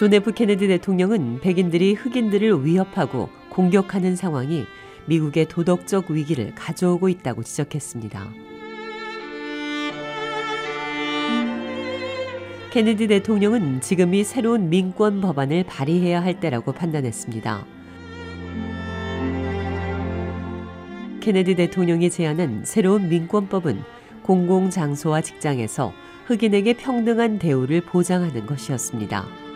존 F 케네디 대통령은 백인들이 흑인들을 위협하고 공격하는 상황이 미국의 도덕적 위기를 가져오고 있다고 지적했습니다. 케네디 대통령은 지금이 새로운 민권 법안을 발의해야 할 때라고 판단했습니다. 케네디 대통령이 제안한 새로운 민권법은 공공장소와 직장에서 흑인에게 평등한 대우를 보장하는 것이었습니다.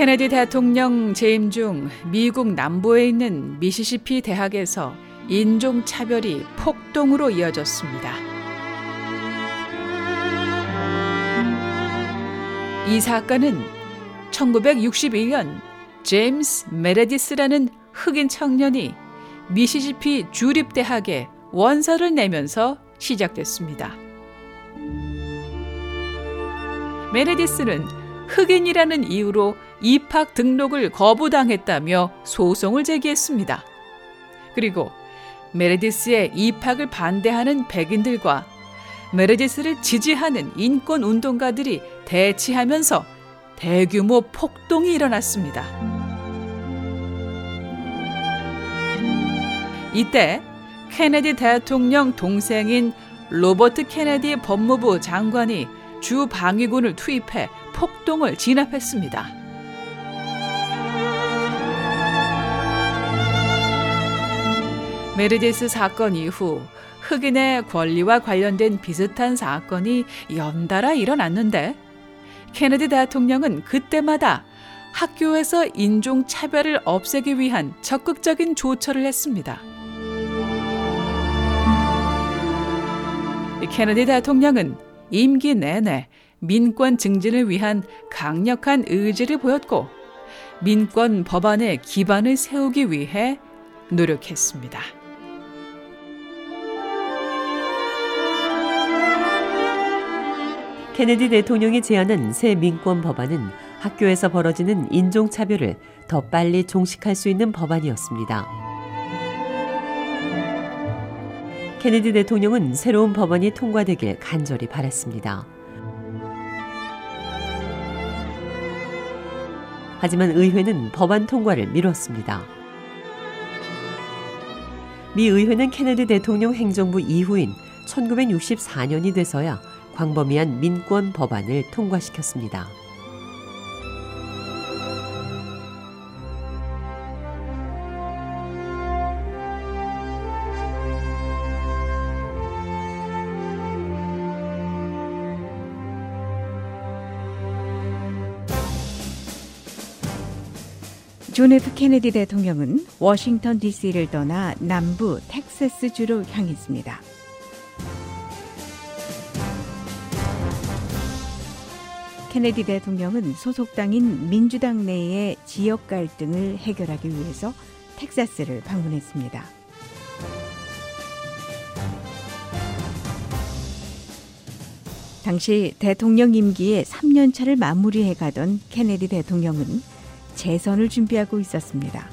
케네디 대통령 재임 중 미국 남부에 있는 미시시피 대학에서 인종 차별이 폭동으로 이어졌습니다. 이 사건은 1961년 제임스 메레디스라는 흑인 청년이 미시시피 주립대학에 원서를 내면서 시작됐습니다. 메레디스는 흑인이라는 이유로 입학 등록을 거부당했다며 소송을 제기했습니다. 그리고 메레디스의 입학을 반대하는 백인들과 메레디스를 지지하는 인권 운동가들이 대치하면서 대규모 폭동이 일어났습니다. 이때 케네디 대통령 동생인 로버트 케네디 법무부 장관이 주 방위군을 투입해 폭동을 진압했습니다. 메르데스 사건 이후 흑인의 권리와 관련된 비슷한 사건이 연달아 일어났는데 케네디 대통령은 그때마다 학교에서 인종 차별을 없애기 위한 적극적인 조처를 했습니다. 케네디 대통령은 임기 내내 민권 증진을 위한 강력한 의지를 보였고 민권 법안의 기반을 세우기 위해 노력했습니다. 케네디 대통령이 제안한 새 민권 법안은 학교에서 벌어지는 인종차별을 더 빨리 종식할 수 있는 법안이었습니다. 케네디 대통령은 새로운 법안이 통과되길 간절히 바랐습니다. 하지만 의회는 법안 통과를 미뤘습니다. 미 의회는 케네디 대통령 행정부 이후인 1964년이 돼서야 광범위한 민권 법안을 통과시켰습니다. 존 F 케네디 대통령은 워싱턴 DC를 떠나 남부 텍사스주로 향했습니다. 케네디 대통령은 소속당인 민주당 내의 지역 갈등을 해결하기 위해서 텍사스를 방문했습니다. 당시 대통령 임기의 3년 차를 마무리해 가던 케네디 대통령은 재선을 준비하고 있었습니다.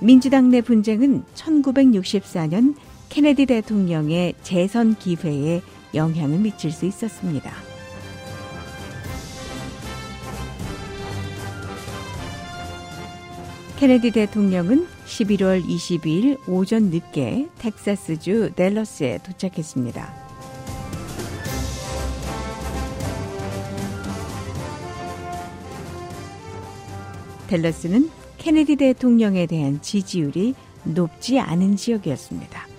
민주당 내 분쟁은 1964년 케네디 대통령의 재선 기회에 영향을 미칠 수 있었습니다. 케네디 대통령은 11월 22일 오전 늦게 텍사스주 댈러스에 도착했습니다. 댈러스는 케네디 대통령에 대한 지지율이 높지 않은 지역이었습니다.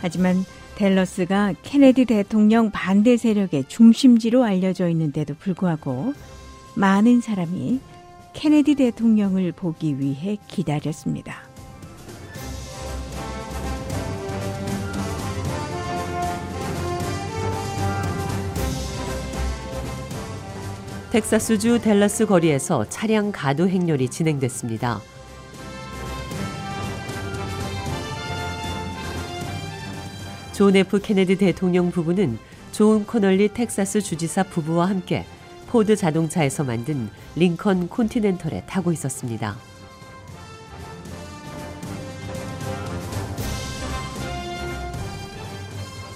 하지만 댈러스가 케네디 대통령 반대 세력의 중심지로 알려져 있는데도 불구하고 많은 사람이 케네디 대통령을 보기 위해 기다렸습니다. 텍사스주 댈러스 거리에서 차량 가도 행렬이 진행됐습니다. 존 F 케네디 대통령 부부는 존 코널리 텍사스 주지사 부부와 함께 포드 자동차에서 만든 링컨 콘티넨털에 타고 있었습니다.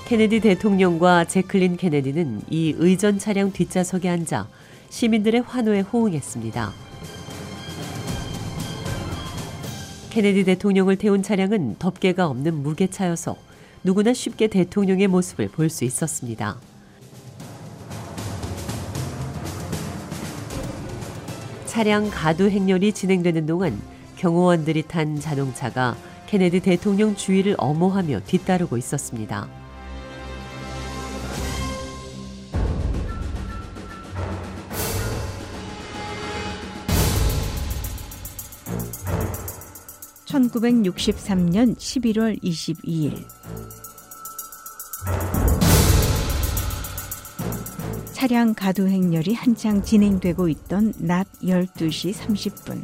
케네디 대통령과 제클린 케네디는 이 의전 차량 뒷좌석에 앉아 시민들의 환호에 호응했습니다. 케네디 대통령을 태운 차량은 덮개가 없는 무게차여서 누구나 쉽게 대통령의 모습을 볼 수 있었습니다. 차량 가두 행렬이 진행되는 동안 경호원들이 탄 자동차가 케네디 대통령 주위를 엄호하며 뒤따르고 있었습니다. (1963년 11월 22일) 차량 가두 행렬이 한창 진행되고 있던 낮 12시 30분.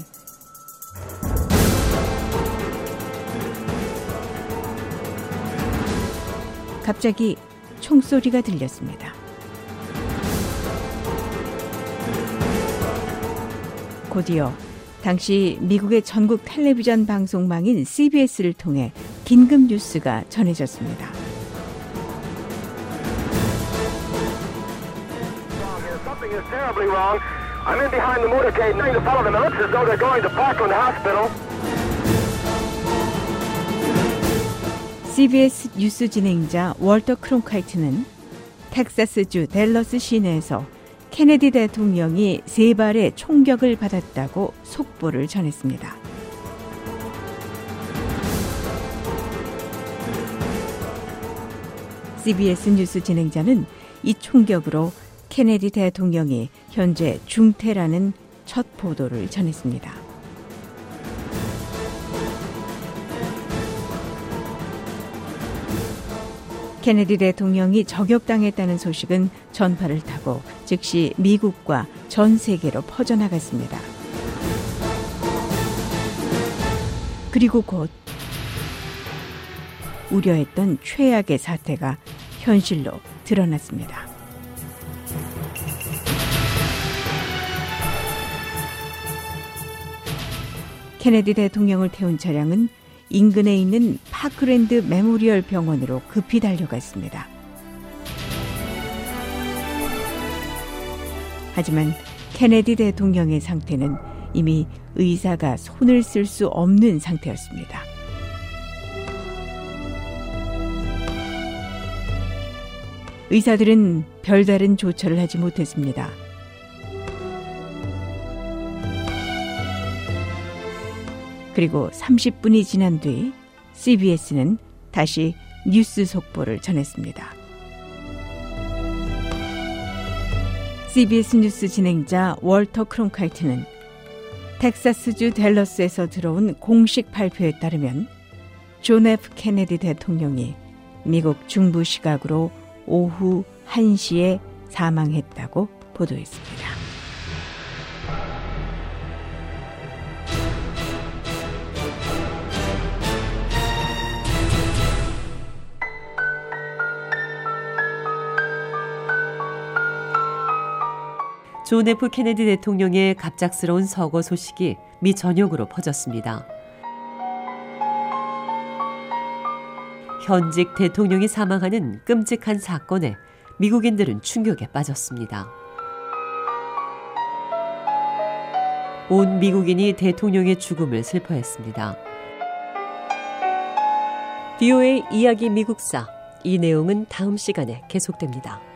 갑자기 총소리가 들렸습니다. 곧이어 당시 미국의 전국 텔레비전 방송망인 CBS를 통해 긴급 뉴스가 전해졌습니다. CBS 뉴스 진행자 월터 크론카이트는 텍사스주 댈러스 시내에서 케네디 대통령이 세 발의 총격을 받았다고 속보를 전했습니다. CBS 뉴스 진행자는 이 총격으로 케네디 대통령이 현재 중태라는 첫 보도를 전했습니다. 케네디 대통령이 저격당했다는 소식은 전파를 타고 즉시 미국과 전 세계로 퍼져나갔습니다. 그리고 곧 우려했던 최악의 사태가 현실로 드러났습니다. 케네디 대통령을 태운 차량은 인근에 있는 파크랜드 메모리얼 병원으로 급히 달려갔습니다. 하지만 케네디 대통령의 상태는 이미 의사가 손을 쓸 수 없는 상태였습니다. 의사들은 별다른 조처를 하지 못했습니다. 그리고 30분이 지난 뒤 CBS는 다시 뉴스 속보를 전했습니다. CBS 뉴스 진행자 월터 크론카이트는 텍사스주 댈러스에서 들어온 공식 발표에 따르면 존 F 케네디 대통령이 미국 중부 시각으로 오후 1시에 사망했다고 보도했습니다. 존 F 케네디 대통령의 갑작스러운 서거 소식이 미 전역으로 퍼졌습니다. 현직 대통령이 사망하는 끔찍한 사건에 미국인들은 충격에 빠졌습니다. 온 미국인이 대통령의 죽음을 슬퍼했습니다. VOA 이야기 미국사 이 내용은 다음 시간에 계속됩니다.